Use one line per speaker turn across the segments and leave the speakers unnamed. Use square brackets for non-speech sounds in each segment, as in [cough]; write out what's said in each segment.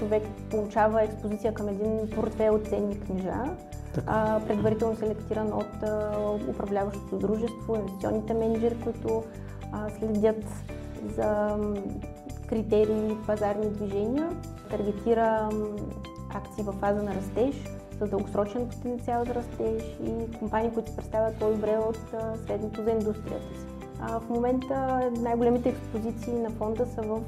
човек получава експозиция към един портфел от ценни книжа, а, предварително селектиран от а, управляващото дружество, инвестиционните менеджери, които а, следят за критерии, пазарни движения, таргетира акции в фаза на растеж, с дългосрочен потенциал за растеж и компании, които представят по-добре от средното за индустрията си. В момента най-големите експозиции на фонда са в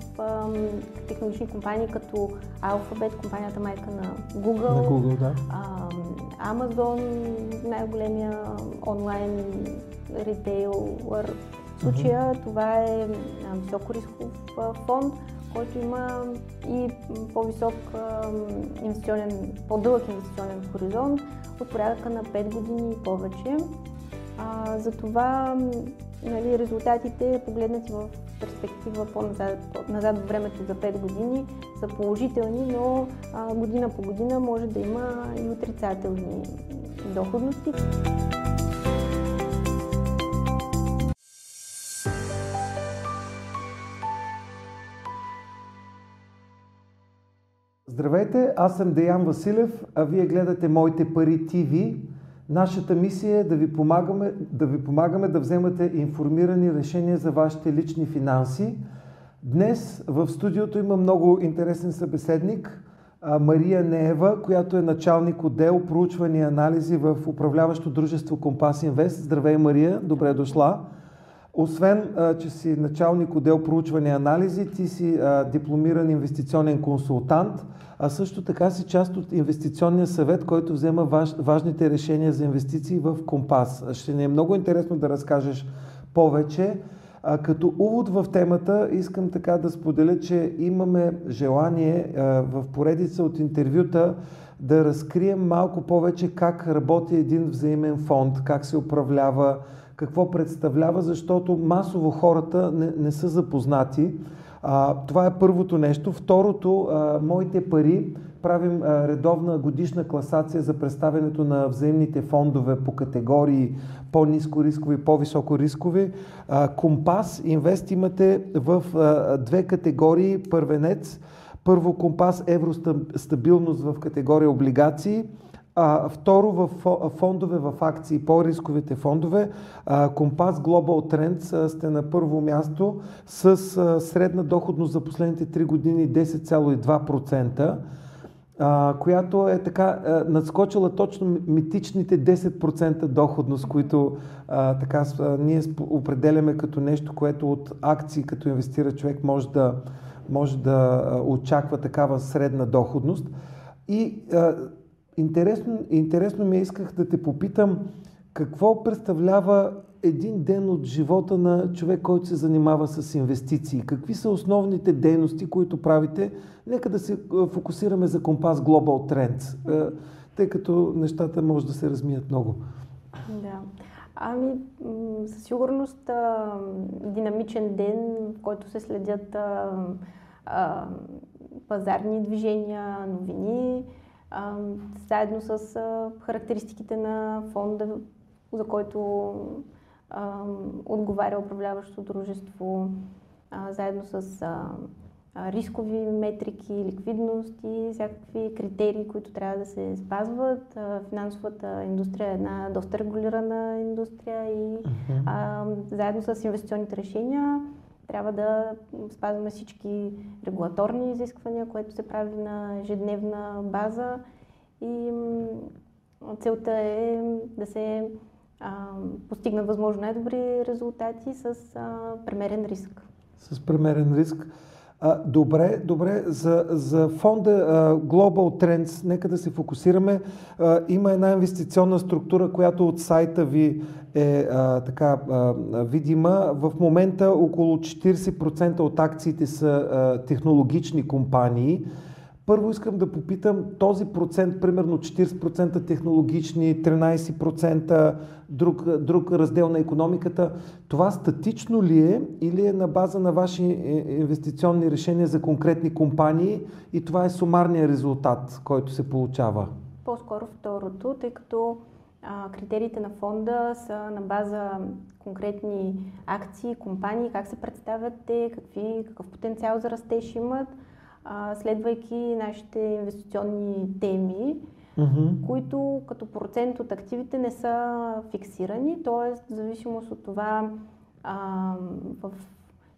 технологични компании като Alphabet, компанията майка на Google,
на Google да.
Amazon, най-големия онлайн ритейлър. В случая uh-huh. това е високо рисков фонд, който има и по-висок инвестиционен, по-дълъг инвестиционен хоризонт от порядъка на 5 години и повече. А, затова нали, резултатите, погледнати в перспектива по-назад, назад в времето за 5 години, са положителни, но а, година по година може да има и отрицателни доходности.
Здравейте, аз съм Деян Василев, а вие гледате Моите пари ТВ. Нашата мисия е да ви, помагаме, да ви помагаме да вземате информирани решения за вашите лични финанси. Днес в студиото има много интересен събеседник. Мария Неева, която е началник отдел проучване и анализи в управляващо дружество Компас Инвест. Здравей, Мария, добре дошла. Освен, че си началник отдел проучване и анализи, ти си дипломиран инвестиционен консултант, а също така си част от инвестиционния съвет, който взема важ, важните решения за инвестиции в Компас. Ще ни е много интересно да разкажеш повече. Като увод в темата искам така да споделя, че имаме желание в поредица от интервюта да разкрием малко повече как работи един взаимен фонд, как се управлява, какво представлява, защото масово хората не, не са запознати. А, това е първото нещо. Второто, а, моите пари, правим редовна годишна класация за представянето на взаимните фондове по категории по-низко рискови, по-високо рискови. Компас, инвест имате в две категории. Първенец, първо компас евростабилност в категория облигации – а, второ, в фондове, в акции, по-рисковите фондове, Компас Global Trends сте на първо място с а, средна доходност за последните 3 години 10,2%, а, която е така а, надскочила точно митичните 10% доходност, които а, така ние определяме като нещо, което от акции, като инвестира човек, може да, може да очаква такава средна доходност. И Интересно, интересно ми е, исках да те попитам, какво представлява един ден от живота на човек, който се занимава с инвестиции? Какви са основните дейности, които правите? Нека да се фокусираме за компас Global Trends, тъй като нещата може да се размият много.
Да. Ами, със сигурност динамичен ден, в който се следят пазарни движения, новини, а, заедно с а, характеристиките на фонда, за който а, отговаря управляващото дружество, а, заедно с а, рискови метрики, ликвидност и всякакви критерии, които трябва да се спазват. Финансовата индустрия е една доста регулирана индустрия и а, заедно с инвестиционните решения трябва да спазваме всички регулаторни изисквания, което се прави на ежедневна база и целта е да се а, постигнат възможно най-добри резултати с а, премерен риск.
С премерен риск. А, добре, добре. За, за фонда а, Global Trends, нека да се фокусираме. А, има една инвестиционна структура, която от сайта ви е а, така а, видима. В момента около 40% от акциите са а, технологични компании. Първо искам да попитам този процент, примерно 40% технологични, 13% друг, друг раздел на економиката, това статично ли е или е на база на ваши е, инвестиционни решения за конкретни компании и това е сумарният резултат, който се получава?
По-скоро второто, тъй като а, критериите на фонда са на база конкретни акции, компании, как се представят те, какви, какъв потенциал за растеж имат а, следвайки нашите инвестиционни теми, mm-hmm. които като процент от активите не са фиксирани, т.е. в зависимост от това а, в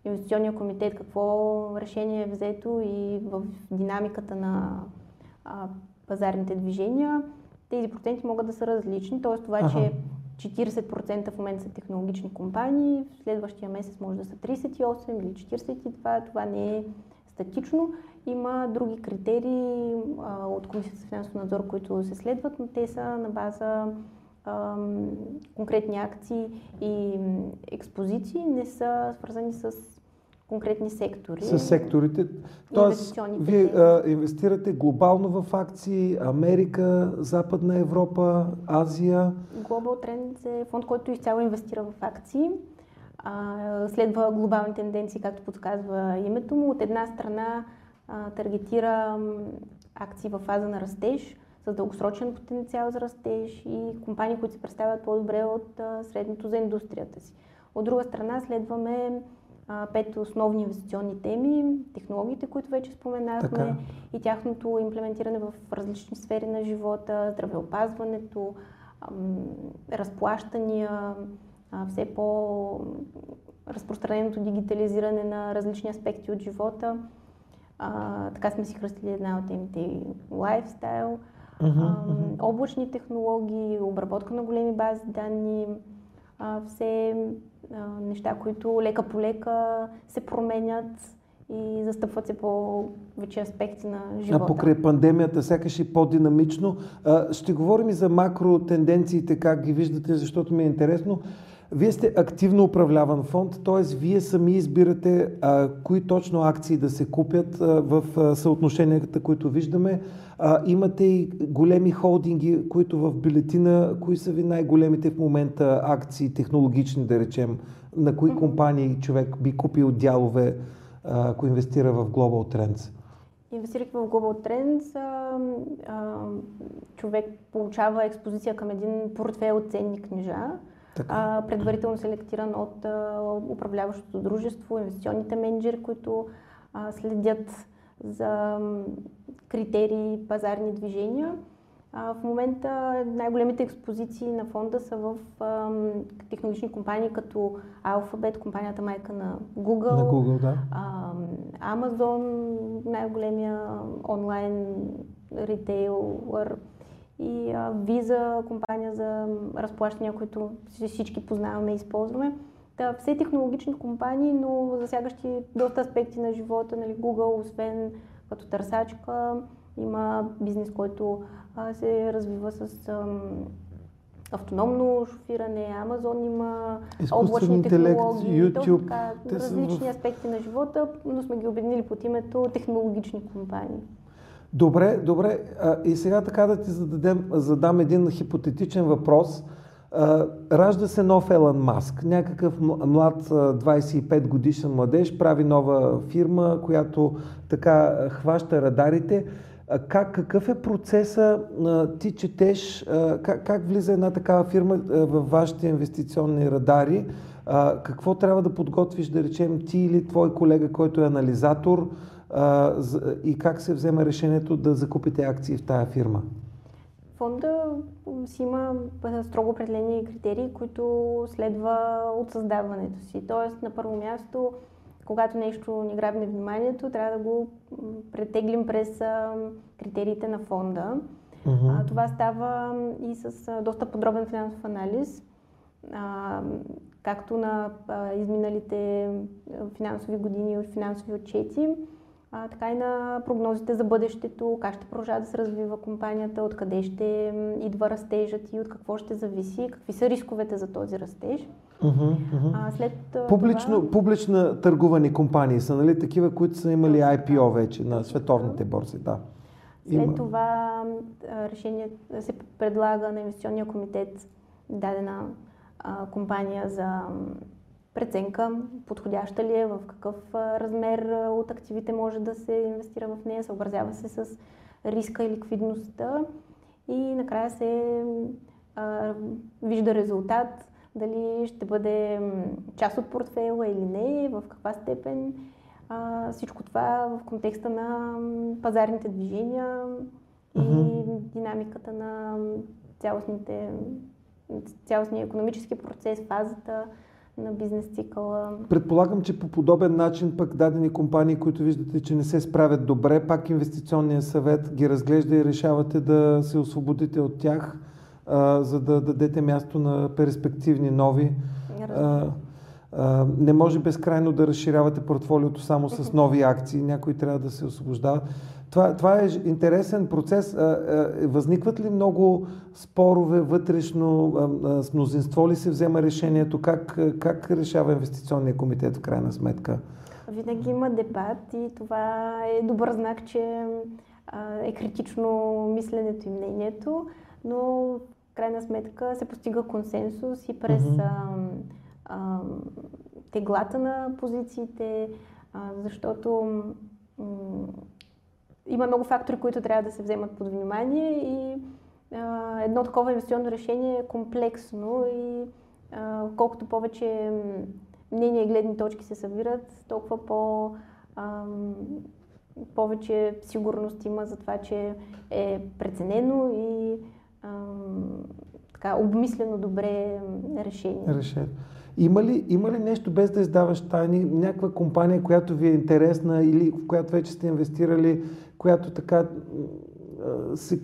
инвестиционния комитет какво решение е взето и в динамиката на а, пазарните движения, тези проценти могат да са различни. Т.е. това, ага. че 40% в момента са технологични компании, в следващия месец може да са 38 или 42, това не е статично. Има други критерии а, от Комисията за финансов надзор, които се следват, но те са на база а, конкретни акции и експозиции, не са свързани с конкретни сектори.
С секторите. Тоест, вие а, инвестирате глобално в акции, Америка, Западна Европа, Азия.
Global Trends е фонд, който изцяло инвестира в акции. А, следва глобални тенденции, както подсказва името му. От една страна а, таргетира акции в фаза на растеж, с дългосрочен потенциал за растеж и компании, които се представят по-добре от а, средното за индустрията си. От друга страна следваме пет основни инвестиционни теми, технологиите, които вече споменахме така. и тяхното имплементиране в различни сфери на живота, здравеопазването, разплащания, все по разпространеното дигитализиране на различни аспекти от живота. А, така сме си хръстили една от темите лайфстайл, облачни технологии, обработка на големи бази данни, а, все неща, които лека по лека се променят и застъпват се по вече аспекти на живота.
А покрай пандемията сякаш и по-динамично. А, ще говорим и за макро тенденциите, как ги виждате, защото ми е интересно. Вие сте активно управляван фонд, т.е. вие сами избирате а, кои точно акции да се купят а, в а, съотношенията, които виждаме. А, имате и големи холдинги, които в бюлетина, кои са ви най-големите в момента акции, технологични да речем, на кои компании човек би купил дялове, а, ако инвестира в Global Trends?
Инвестирайки в Global Trends, а, а, човек получава експозиция към един портфел от ценни книжа, а, предварително селектиран от а, управляващото дружество, инвестиционните менеджери, които а, следят за критерии, пазарни движения. А, в момента най-големите експозиции на фонда са в а, технологични компании като Alphabet, компанията майка на Google,
на Google да.
а, Amazon, най-големия онлайн ритейлър, и а, Visa, компания за разплащания, които всички познаваме и използваме. Та, все технологични компании, но засягащи доста аспекти на живота. Нали, Google, освен като търсачка, има бизнес, който а, се развива с ам, автономно шофиране, Амазон има облачни технологии, YouTube, така, различни в... аспекти на живота, но сме ги обединили под името технологични компании.
Добре, добре. А, и сега така да ти зададем, задам един хипотетичен въпрос. А, ражда се нов Елън Маск, някакъв млад 25 годишен младеж, прави нова фирма, която така хваща радарите. А, как, какъв е процеса, а, ти четеш, а, как, как влиза една такава фирма във вашите инвестиционни радари? А, какво трябва да подготвиш, да речем, ти или твой колега, който е анализатор? А, и как се взема решението да закупите акции в тая фирма?
Фонда си има строго определени критерии, които следва от създаването си. Тоест, на първо място, когато нещо ни грабне вниманието, трябва да го претеглим през критериите на фонда. Uh-huh. А, това става и с доста подробен финансов анализ, а, както на а, изминалите финансови години от финансови отчети, а, така и на прогнозите за бъдещето, как ще продължава да се развива компанията, откъде ще идва растежът и от какво ще зависи, какви са рисковете за този растеж.
Uh-huh, uh-huh. А, след Публично, това... Публично търгувани компании са, нали, такива, които са имали IPO вече на световните борси, да.
След Има. това решение се предлага на инвестиционния комитет дадена а, компания за преценка подходяща ли е, в какъв размер от активите може да се инвестира в нея, съобразява се с риска и ликвидността и накрая се а, вижда резултат, дали ще бъде част от портфейла или не, в каква степен. А, всичко това в контекста на пазарните движения и mm-hmm. динамиката на цялостните, цялостния економически процес, фазата на бизнес цикъла.
Предполагам, че по подобен начин пък дадени компании, които виждате, че не се справят добре, пак инвестиционния съвет ги разглежда и решавате да се освободите от тях, а, за да дадете място на перспективни нови. А, а, не може безкрайно да разширявате портфолиото само с нови акции, някои трябва да се освобождават. Това, това е интересен процес. Възникват ли много спорове вътрешно? С мнозинство ли се взема решението? Как, как решава инвестиционния комитет в крайна сметка?
Винаги има дебат и това е добър знак, че е критично мисленето и мнението, но в крайна сметка се постига консенсус и през mm-hmm. а, а, теглата на позициите, а, защото има много фактори, които трябва да се вземат под внимание и а, едно такова инвестиционно решение е комплексно и а, колкото повече мнения и гледни точки се събират, толкова по, а, повече сигурност има за това, че е преценено и а, така, обмислено добре решение.
решение. Има ли, има ли нещо, без да издаваш тайни, някаква компания, която ви е интересна или в която вече сте инвестирали, която така... Си,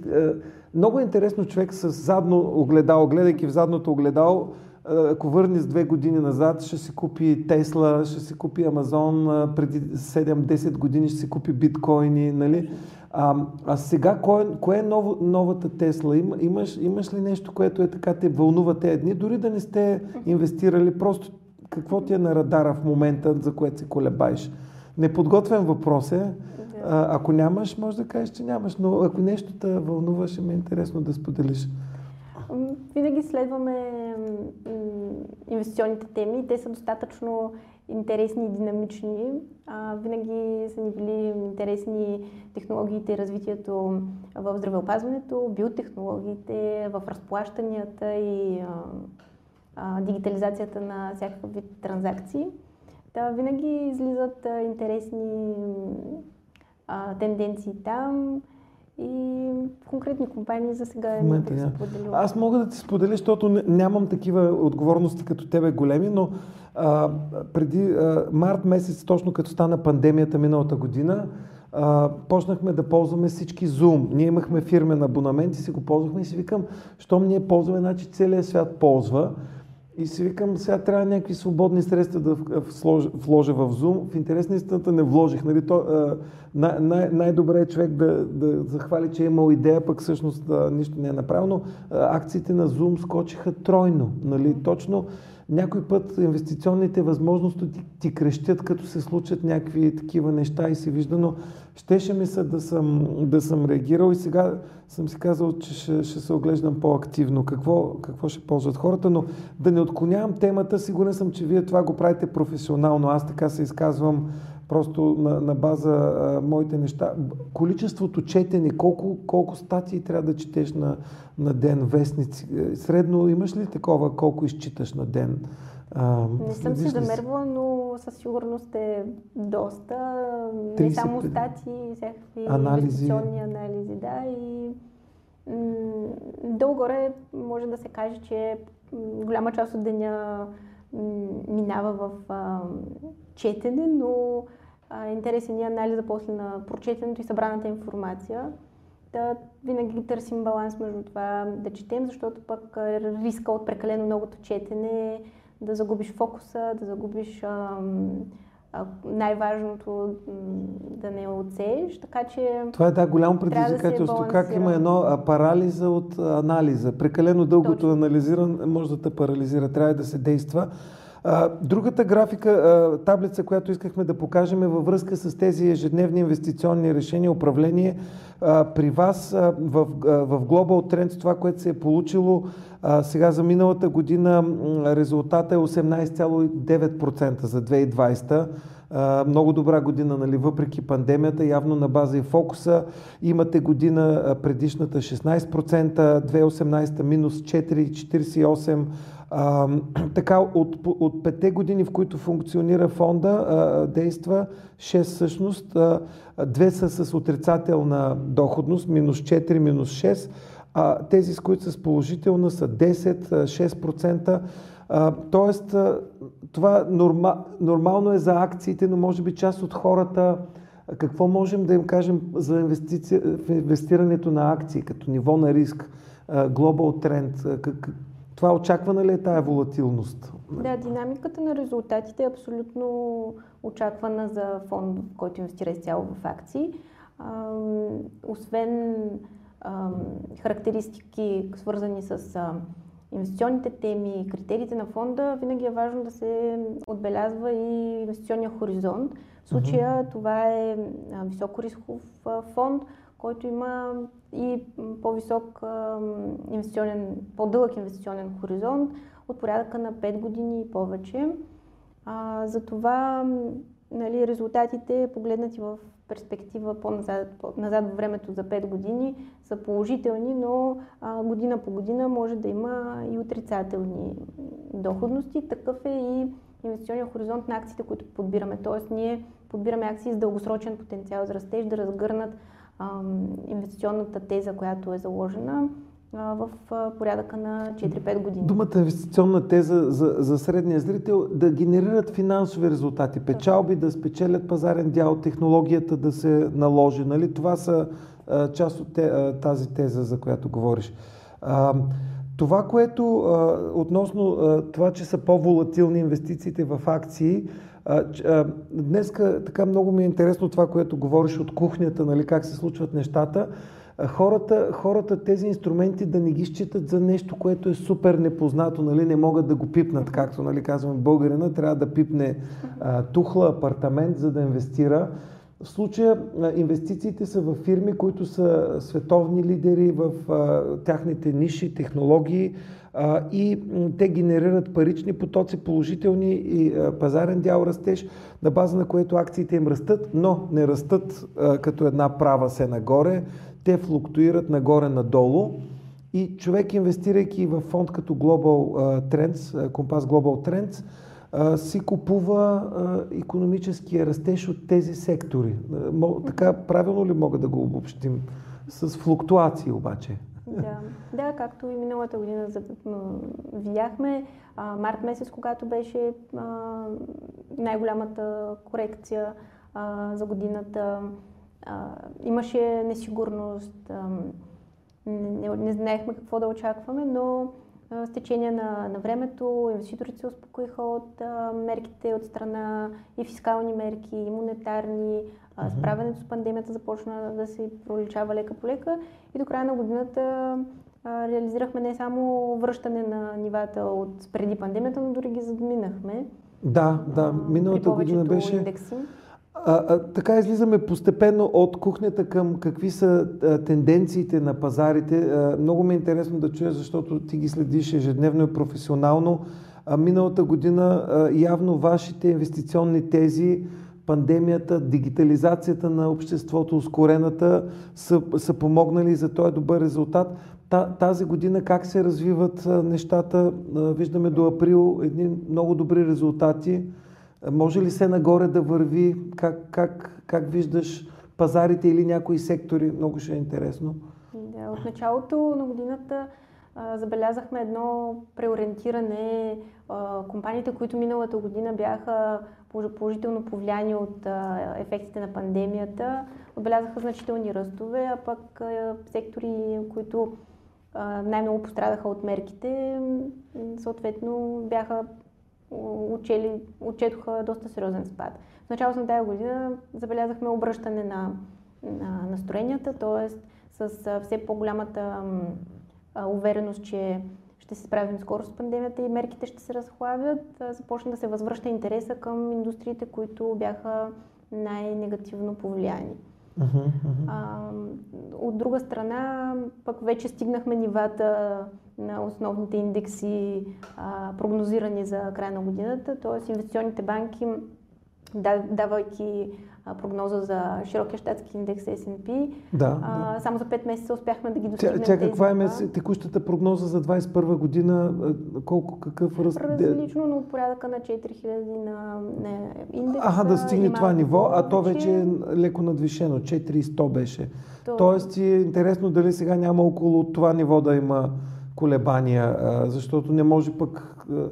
много е интересно човек с задно огледало, гледайки в задното огледало, ако върне с две години назад, ще си купи Тесла, ще си купи Амазон, преди 7-10 години ще си купи биткоини, нали? А, а сега, кое, кое е ново, новата Тесла? Има, имаш, имаш ли нещо, което е така те вълнува тези дни, дори да не сте инвестирали, просто какво ти е на радара в момента, за което се колебаеш? Неподготвен въпрос е. А, ако нямаш, може да кажеш, че нямаш, но ако нещо те вълнува, ще ми е интересно да споделиш.
Винаги следваме инвестиционните теми. Те са достатъчно интересни и динамични. Винаги са ни били интересни технологиите развитието в здравеопазването, биотехнологиите, в разплащанията и дигитализацията на всякакъв вид транзакции. Та винаги излизат интересни а, тенденции там и конкретни компании за сега
не бих споделила. Аз мога да ти споделя, защото нямам такива отговорности като тебе големи, но а, преди а, март месец, точно като стана пандемията миналата година, а, почнахме да ползваме всички Zoom. Ние имахме фирмен абонамент и си го ползвахме и си викам, щом ние ползваме, значи целият свят ползва. И си викам, сега трябва някакви свободни средства да вложа в Zoom. В интерес на истината не вложих. Нали, то, най- най- най-добре е човек да, да захвали, че е имал идея, пък всъщност а, нищо не е направил, но а, акциите на Zoom скочиха тройно. Нали, точно някой път инвестиционните възможности ти, ти крещят, като се случат някакви такива неща и се вижда, но щеше ми се да съм, да съм реагирал и сега съм си казал, че ще, ще се оглеждам по-активно. Какво, какво ще ползват хората, но да не отклонявам темата, сигурен съм, че вие това го правите професионално. Аз така се изказвам просто на, на база а, моите неща. Количеството четене, колко, колко статии трябва да четеш на, на ден, вестници. Е, средно имаш ли такова, колко изчиташ на ден?
А, не съм си замервала, но със сигурност е доста. 30, не само статии, всякакви анализи. инвестиционни анализи, да. И м- долу-горе може да се каже, че голяма част от деня минава в а, четене, но а, интересен е анализа после на прочетенето и събраната информация. Да, винаги търсим баланс между това да четем, защото пък риска от прекалено многото четене е да загубиш фокуса, да загубиш най-важното да не отсееш, така че...
Това е да, голямо предизвикателство. Да как има едно а, парализа от анализа. Прекалено дългото Точно. анализиран може да те парализира. Трябва да се действа. Другата графика, таблица, която искахме да покажем е във връзка с тези ежедневни инвестиционни решения, управление. При вас в, в Global Trends това, което се е получило сега за миналата година, резултата е 18,9% за 2020 много добра година, нали, въпреки пандемията, явно на база и фокуса. Имате година предишната 16%, 2018 минус 4,48%, А, [clears throat] така, от, от пете години, в които функционира фонда, а, действа 6 всъщност. А, две са с отрицателна доходност, минус 4, минус 6. А, тези, с които са с положителна, са 10, 6%. А, тоест, това норма, нормално е за акциите, но може би част от хората какво можем да им кажем за инвестирането на акции като ниво на риск, глобал тренд? Това очаквана ли е тая волатилност?
Да, динамиката на резултатите е абсолютно очаквана за фонд, който инвестира изцяло в акции. Освен характеристики, свързани с инвестиционните теми, критериите на фонда, винаги е важно да се отбелязва и инвестиционния хоризонт. В случая uh-huh. това е високорисков фонд, който има и по-висок инвестиционен, по-дълъг инвестиционен хоризонт от порядъка на 5 години и повече. А, затова нали, резултатите, погледнати в перспектива по-назад, по-назад във времето за 5 години, са положителни, но а, година по година може да има и отрицателни доходности. Такъв е и инвестиционния хоризонт на акциите, които подбираме. Тоест, ние подбираме акции с дългосрочен потенциал за растеж, да разгърнат инвестиционната теза, която е заложена в порядъка на 4-5 години.
Думата инвестиционна теза за, за средния зрител да генерират финансови резултати, печалби, да спечелят пазарен дял, технологията да се наложи. Нали? Това са а, част от те, а, тази теза, за която говориш. А, това, което а, относно а, това, че са по-волатилни инвестициите в акции, Днеска така много ми е интересно това, което говориш от кухнята, нали, как се случват нещата. Хората, хората тези инструменти да не ги считат за нещо, което е супер непознато, нали, не могат да го пипнат, както нали, казваме българина, трябва да пипне а, тухла апартамент, за да инвестира. В случая инвестициите са в фирми, които са световни лидери в а, тяхните ниши, технологии, а, и те генерират парични потоци, положителни и а, пазарен дял растеж, на база на което акциите им растат, но не растат като една права се нагоре, те флуктуират нагоре-надолу. И човек, инвестирайки в фонд като Global Trends, Компас Global Trends, си купува економическия растеж от тези сектори. Така правилно ли мога да го обобщим? С флуктуации обаче.
Да, да както и миналата година видяхме, март месец, когато беше най-голямата корекция за годината, а, имаше несигурност, а, не, не знаехме какво да очакваме, но а, с течение на, на времето инвеститорите се успокоиха от а, мерките от страна и фискални мерки, и монетарни, Mm-hmm. Справянето с пандемията започна да се проличава лека по лека и до края на годината а, реализирахме не само връщане на нивата от преди пандемията, но дори ги задминахме.
Да, да. Миналата година беше.
Индекси.
А, а, така излизаме постепенно от кухнята към какви са а, тенденциите на пазарите. А, много ми е интересно да чуя, защото ти ги следиш ежедневно и професионално. А, миналата година а, явно вашите инвестиционни тези пандемията, дигитализацията на обществото, ускорената, са, са помогнали за този добър резултат. Тази година как се развиват нещата? Виждаме до април едни много добри резултати. Може ли се нагоре да върви? Как, как, как виждаш пазарите или някои сектори? Много ще е интересно.
Да, от началото на годината забелязахме едно преориентиране. Компаниите, които миналата година бяха положително повлияни от ефектите на пандемията, отбелязаха значителни ръстове, а пък сектори, които най-много пострадаха от мерките, съответно бяха учели, отчетоха доста сериозен спад. В началото на тази година забелязахме обръщане на, на настроенията, т.е. с все по-голямата увереност, че ще се справим скоро с пандемията и мерките ще се разхлабят, започна да се възвръща интереса към индустриите, които бяха най-негативно повлияни. Uh-huh, uh-huh. А, от друга страна, пък вече стигнахме нивата на основните индекси, а, прогнозирани за края на годината, т.е. инвестиционните банки, давайки прогноза за широкия щатски индекс S&P.
Да,
а,
да.
Само за 5 месеца успяхме да ги достигнем.
Тя, тя каква е текущата прогноза за 21 година? Колко, какъв
ръст? Различно, но порядъка на 4000 на, на индекса.
Аха, да стигне това ниво, а то вече е леко надвишено. 4100 беше. То... Тоест е интересно дали сега няма около това ниво да има колебания, защото не може пък да.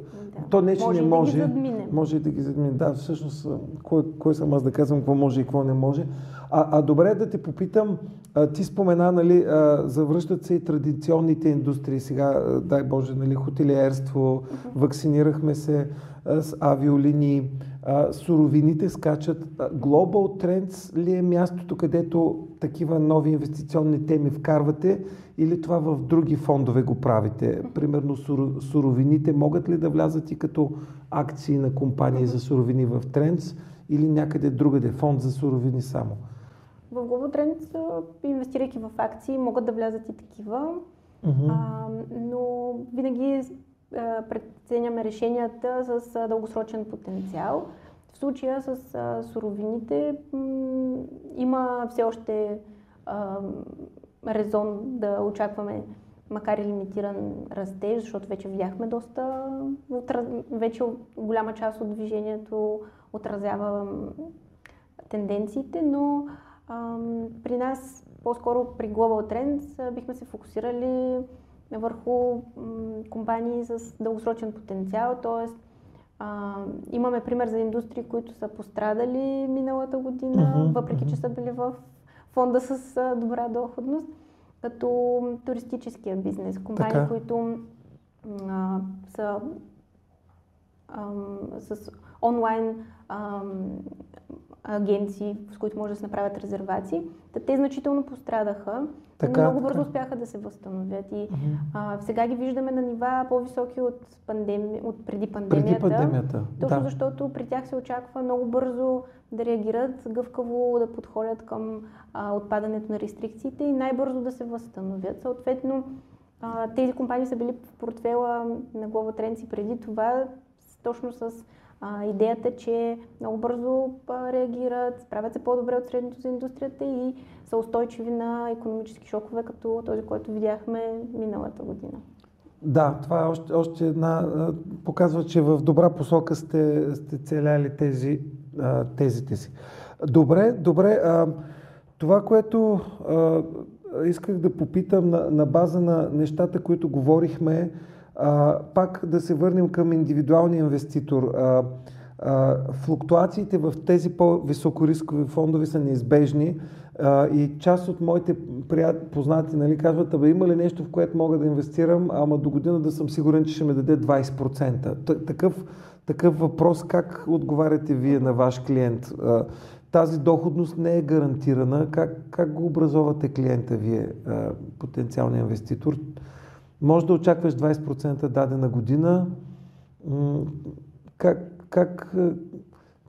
То не, че
може
не може.
Да ги
може и да ги задмине. Да, всъщност, кой, кой съм аз да казвам какво може и какво не може. А, а добре да те попитам, а, ти спомена, нали, а, завръщат се и традиционните индустрии. Сега, а, дай Боже, нали, хотелиерство, uh-huh. вакцинирахме се а, с авиолинии, а, суровините скачат. Global Trends ли е мястото, където такива нови инвестиционни теми вкарвате или това в други фондове го правите? Примерно суровините могат ли да влязат и като акции на компании за суровини в Trends или някъде другаде, фонд за суровини само?
В Global Trends, инвестирайки в акции, могат да влязат и такива, uh-huh. а, но винаги преценяме решенията с дългосрочен потенциал. В случая с суровините има все още резон да очакваме, макар и лимитиран растеж, защото вече видяхме доста, вече голяма част от движението отразява тенденциите, но при нас, по-скоро при Global Trends, бихме се фокусирали върху м, компании с дългосрочен потенциал, т.е. имаме пример за индустрии, които са пострадали миналата година, uh-huh, въпреки uh-huh. че са били в фонда с а, добра доходност, като туристическия бизнес. Компании, така. които а, са а, с онлайн а, агенции, с които може да се направят резервации. Та те значително пострадаха, така, много бързо така. успяха да се възстановят. И а, сега ги виждаме на нива по-високи от, пандеми... от преди пандемията.
Преди пандемията.
Точно
да.
защото при тях се очаква много бързо да реагират, гъвкаво да подходят към а, отпадането на рестрикциите и най-бързо да се възстановят. Съответно, а, тези компании са били в портфела на Global Trends и преди това, точно с а, идеята, че много бързо реагират, справят се по-добре от средното за индустрията и са устойчиви на економически шокове, като този, който видяхме миналата година.
Да, това е още, още една. Показва, че в добра посока сте, сте целяли тези, тезите си. Добре, добре. Това, което исках да попитам на, на база на нещата, които говорихме, а, пак да се върнем към индивидуалния инвеститор. А, а, флуктуациите в тези по-високорискови фондове са неизбежни а, и част от моите прият, познати нали, казват, абе има ли нещо, в което мога да инвестирам, ама до година да съм сигурен, че ще ме даде 20%. Такъв, такъв въпрос как отговаряте вие на ваш клиент? А, тази доходност не е гарантирана. Как, как го образовате клиента вие, потенциалния инвеститор? Може да очакваш 20% дадена година. Как, как, е,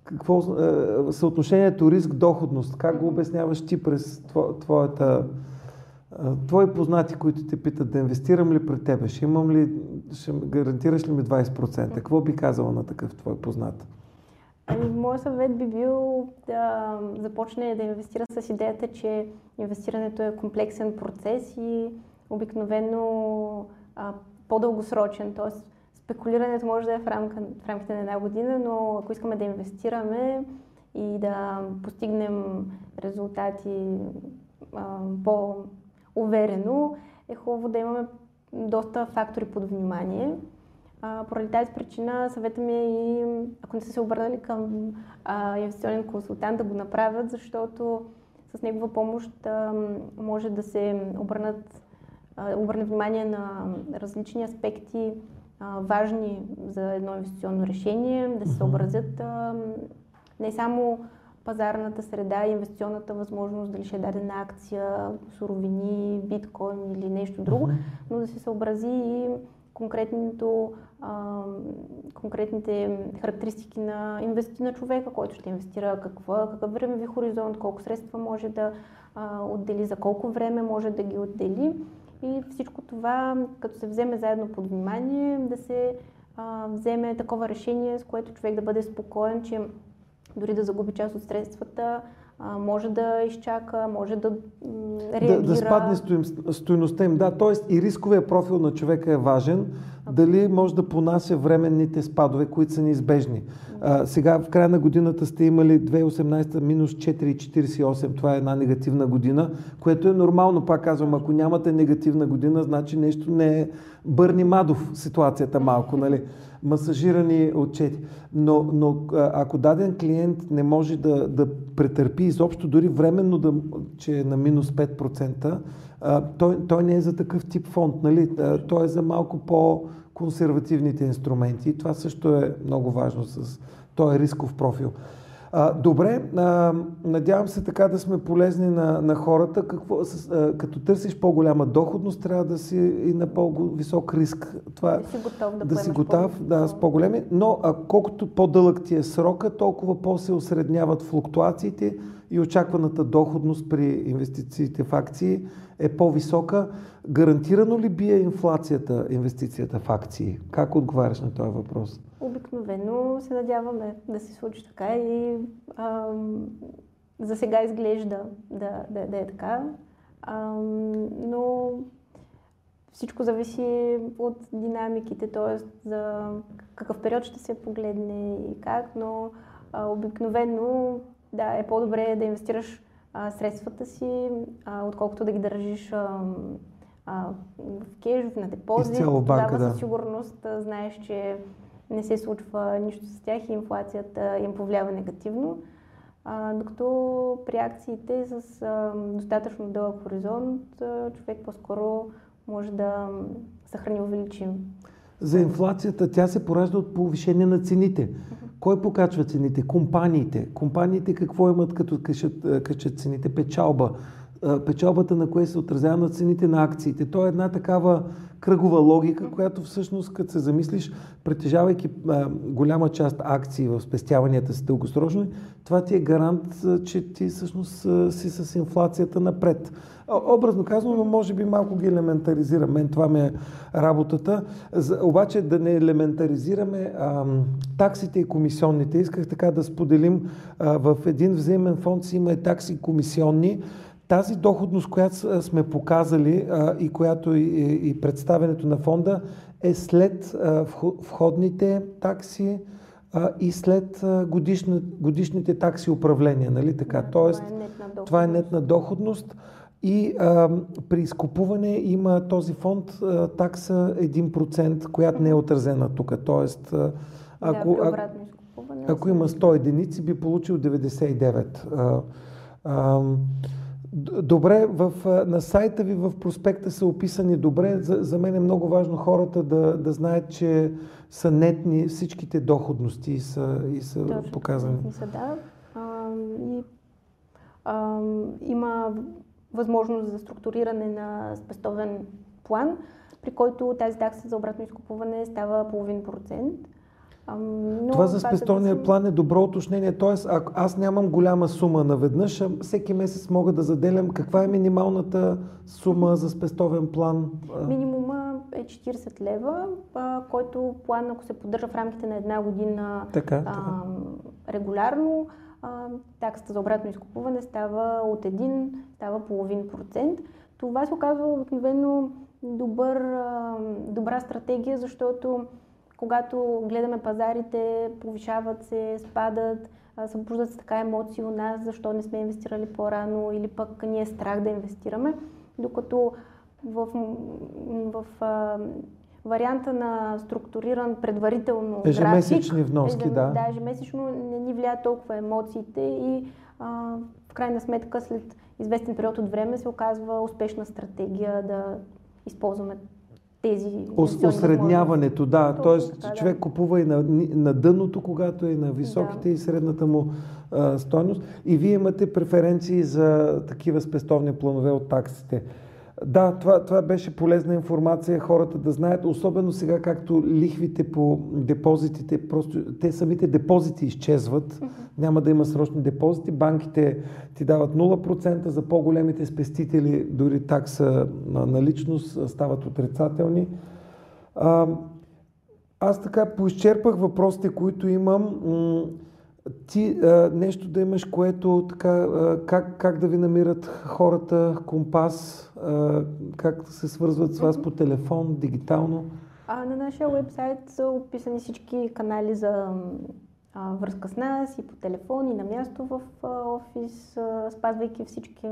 какво, е, съотношението риск-доходност, как го обясняваш ти през твоята, е, твои познати, които те питат да инвестирам ли при тебе, ще имам ли, ще гарантираш ли ми 20%? Какво би казала на такъв твой познат?
Ами, моят съвет би бил да започне да инвестира с идеята, че инвестирането е комплексен процес и обикновено а, по-дългосрочен, т.е. спекулирането може да е в, рамка, в рамките на една година, но ако искаме да инвестираме и да постигнем резултати а, по-уверено, е хубаво да имаме доста фактори под внимание. А, поради тази причина съвета ми е и ако не са се обърнали към а, инвестиционен консултант да го направят, защото с негова помощ а, може да се обърнат обърне внимание на различни аспекти, важни за едно инвестиционно решение, да се съобразят не само пазарната среда инвестиционната възможност, дали ще е дадена акция, суровини, биткоин или нещо друго, но да се съобрази и конкретните характеристики на, инвести, на човека, който ще инвестира, какво, какъв времеви хоризонт, колко средства може да а, отдели, за колко време може да ги отдели и всичко това, като се вземе заедно под внимание, да се а, вземе такова решение, с което човек да бъде спокоен, че дори да загуби част от средствата, а, може да изчака, може да реагира.
Да, да спадне стоеността им. Да, т.е. и рисковия профил на човека е важен. Okay. Дали може да понася временните спадове, които са неизбежни. А, сега в края на годината сте имали 2018 минус 4,48. Това е една негативна година, което е нормално. Пак казвам, ако нямате негативна година, значи нещо не е Бърни Мадов ситуацията малко, нали? Масажирани отчети. Но, но ако даден клиент не може да, да претърпи изобщо, дори временно, да, че е на минус 5%, а, той, той не е за такъв тип фонд. Нали? Той е за малко по-консервативните инструменти. Това също е много важно с този рисков профил. А, добре, а, надявам се така да сме полезни на, на хората. Какво, с, а, като търсиш по-голяма доходност, трябва да си и на по-висок риск.
Това, да си готов да,
да си готов, да, с по-големи. Но а, колкото по-дълъг ти е срока, толкова по-се осредняват флуктуациите и очакваната доходност при инвестициите в акции е по-висока. Гарантирано ли бие инфлацията инвестицията в акции? Как отговаряш на този въпрос?
Обикновено се надяваме да се случи така и а, за сега изглежда да, да, да е така. А, но всичко зависи от динамиките, т.е. за какъв период ще се погледне и как, но а, обикновено да, е по-добре да инвестираш а, средствата си, а, отколкото да ги държиш а, а, в кеш, на депозит.
Изцяло банка, Тогава
да. със сигурност а, знаеш, че не се случва нищо с тях и инфлацията им повлиява негативно. А, докато при акциите с а, достатъчно дълъг хоризонт а, човек по-скоро може да съхрани увеличим.
За инфлацията тя се поражда от повишение на цените. Кой покачва цените? Компаниите. Компаниите какво имат като качат, качат цените? Печалба. Печалбата на кое се отразява на цените на акциите. То е една такава кръгова логика, която всъщност, като се замислиш, притежавайки голяма част акции в спестяванията си дългосрочно, това ти е гарант, че ти всъщност си с инфлацията напред. Образно казано, но може би малко ги елементаризира. Мен това ми е работата. Обаче да не елементаризираме а, таксите и комисионните. Исках така да споделим а, в един взаимен фонд си има и такси комисионни. Тази доходност, която сме показали и която и, и представенето на фонда е след входните такси и след годишните такси управление. Нали така?
Да, Тоест, това е нетна доходност.
Това е нетна доходност. И а, при изкупуване има този фонд а, такса 1%, която не е отразена тук. Тоест,
а, ако, да,
ако има 100 единици, би получил 99. А, а, Добре, в, на сайта ви в проспекта са описани добре. За, за мен е много важно хората да, да знаят, че са нетни всичките доходности и са, и са Точно, показани.
Са, да. А, и, а, има възможност за структуриране на спестовен план, при който тази такса за обратно изкупуване става половин процент.
Но това за спестовния да план е добро уточнение. Тоест, ако аз нямам голяма сума наведнъж, всеки месец мога да заделям каква е минималната сума за спестовен план?
Минимума е 40 лева, който план, ако се поддържа в рамките на една година
така, така.
регулярно, таксата за обратно изкупуване става от 1, става половин процент. Това се оказва обикновено добър, добра стратегия, защото когато гледаме пазарите, повишават се, спадат, събуждат се така емоции у нас, защо не сме инвестирали по-рано или пък ние е страх да инвестираме, докато в, в, в варианта на структуриран предварително
Ежемесечни график, вноски, да.
Да, ежемесечно не ни влияят толкова емоциите и а, в крайна сметка след известен период от време се оказва успешна стратегия да използваме тези
Осредняването, да. Тоест, така, човек да. купува и на, на дъното, когато е на високите да. и средната му а, стойност. И вие имате преференции за такива спестовни планове от таксите. Да, това, това беше полезна информация хората да знаят, особено сега както лихвите по депозитите, просто те самите депозити изчезват, mm-hmm. няма да има срочни депозити, банките ти дават 0%, за по-големите спестители дори такса на наличност стават отрицателни. А, аз така поизчерпах въпросите, които имам. Ти а, нещо да имаш, което така, а, как, как да ви намират хората, компас, а, как се свързват с вас по телефон, дигитално?
А, на нашия вебсайт са описани всички канали за а, връзка с нас и по телефон и на място в а, офис, а, спазвайки всички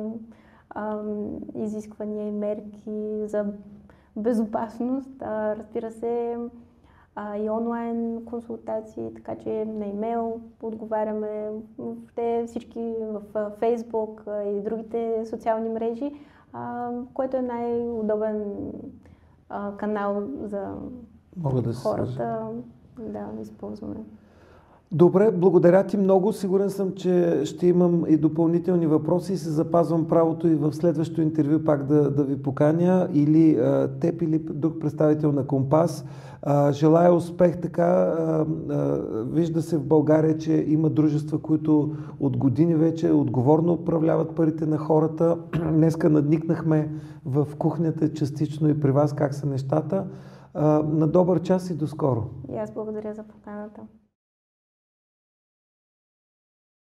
а, изисквания и мерки за безопасност. А, разбира се, а, и онлайн консултации, така че на имейл отговаряме въобще всички в Фейсбук и другите социални мрежи, а, което е най-удобен а, канал за
Мога да
хората да използваме.
Добре, благодаря ти много. Сигурен съм, че ще имам и допълнителни въпроси и се запазвам правото и в следващото интервю пак да, да ви поканя или а, теб или друг представител на Компас. А, желая успех така. А, а, вижда се в България, че има дружества, които от години вече отговорно управляват парите на хората. [clears throat] Днеска надникнахме в кухнята частично и при вас как са нещата. А, на добър час и до скоро.
И аз благодаря за поканата.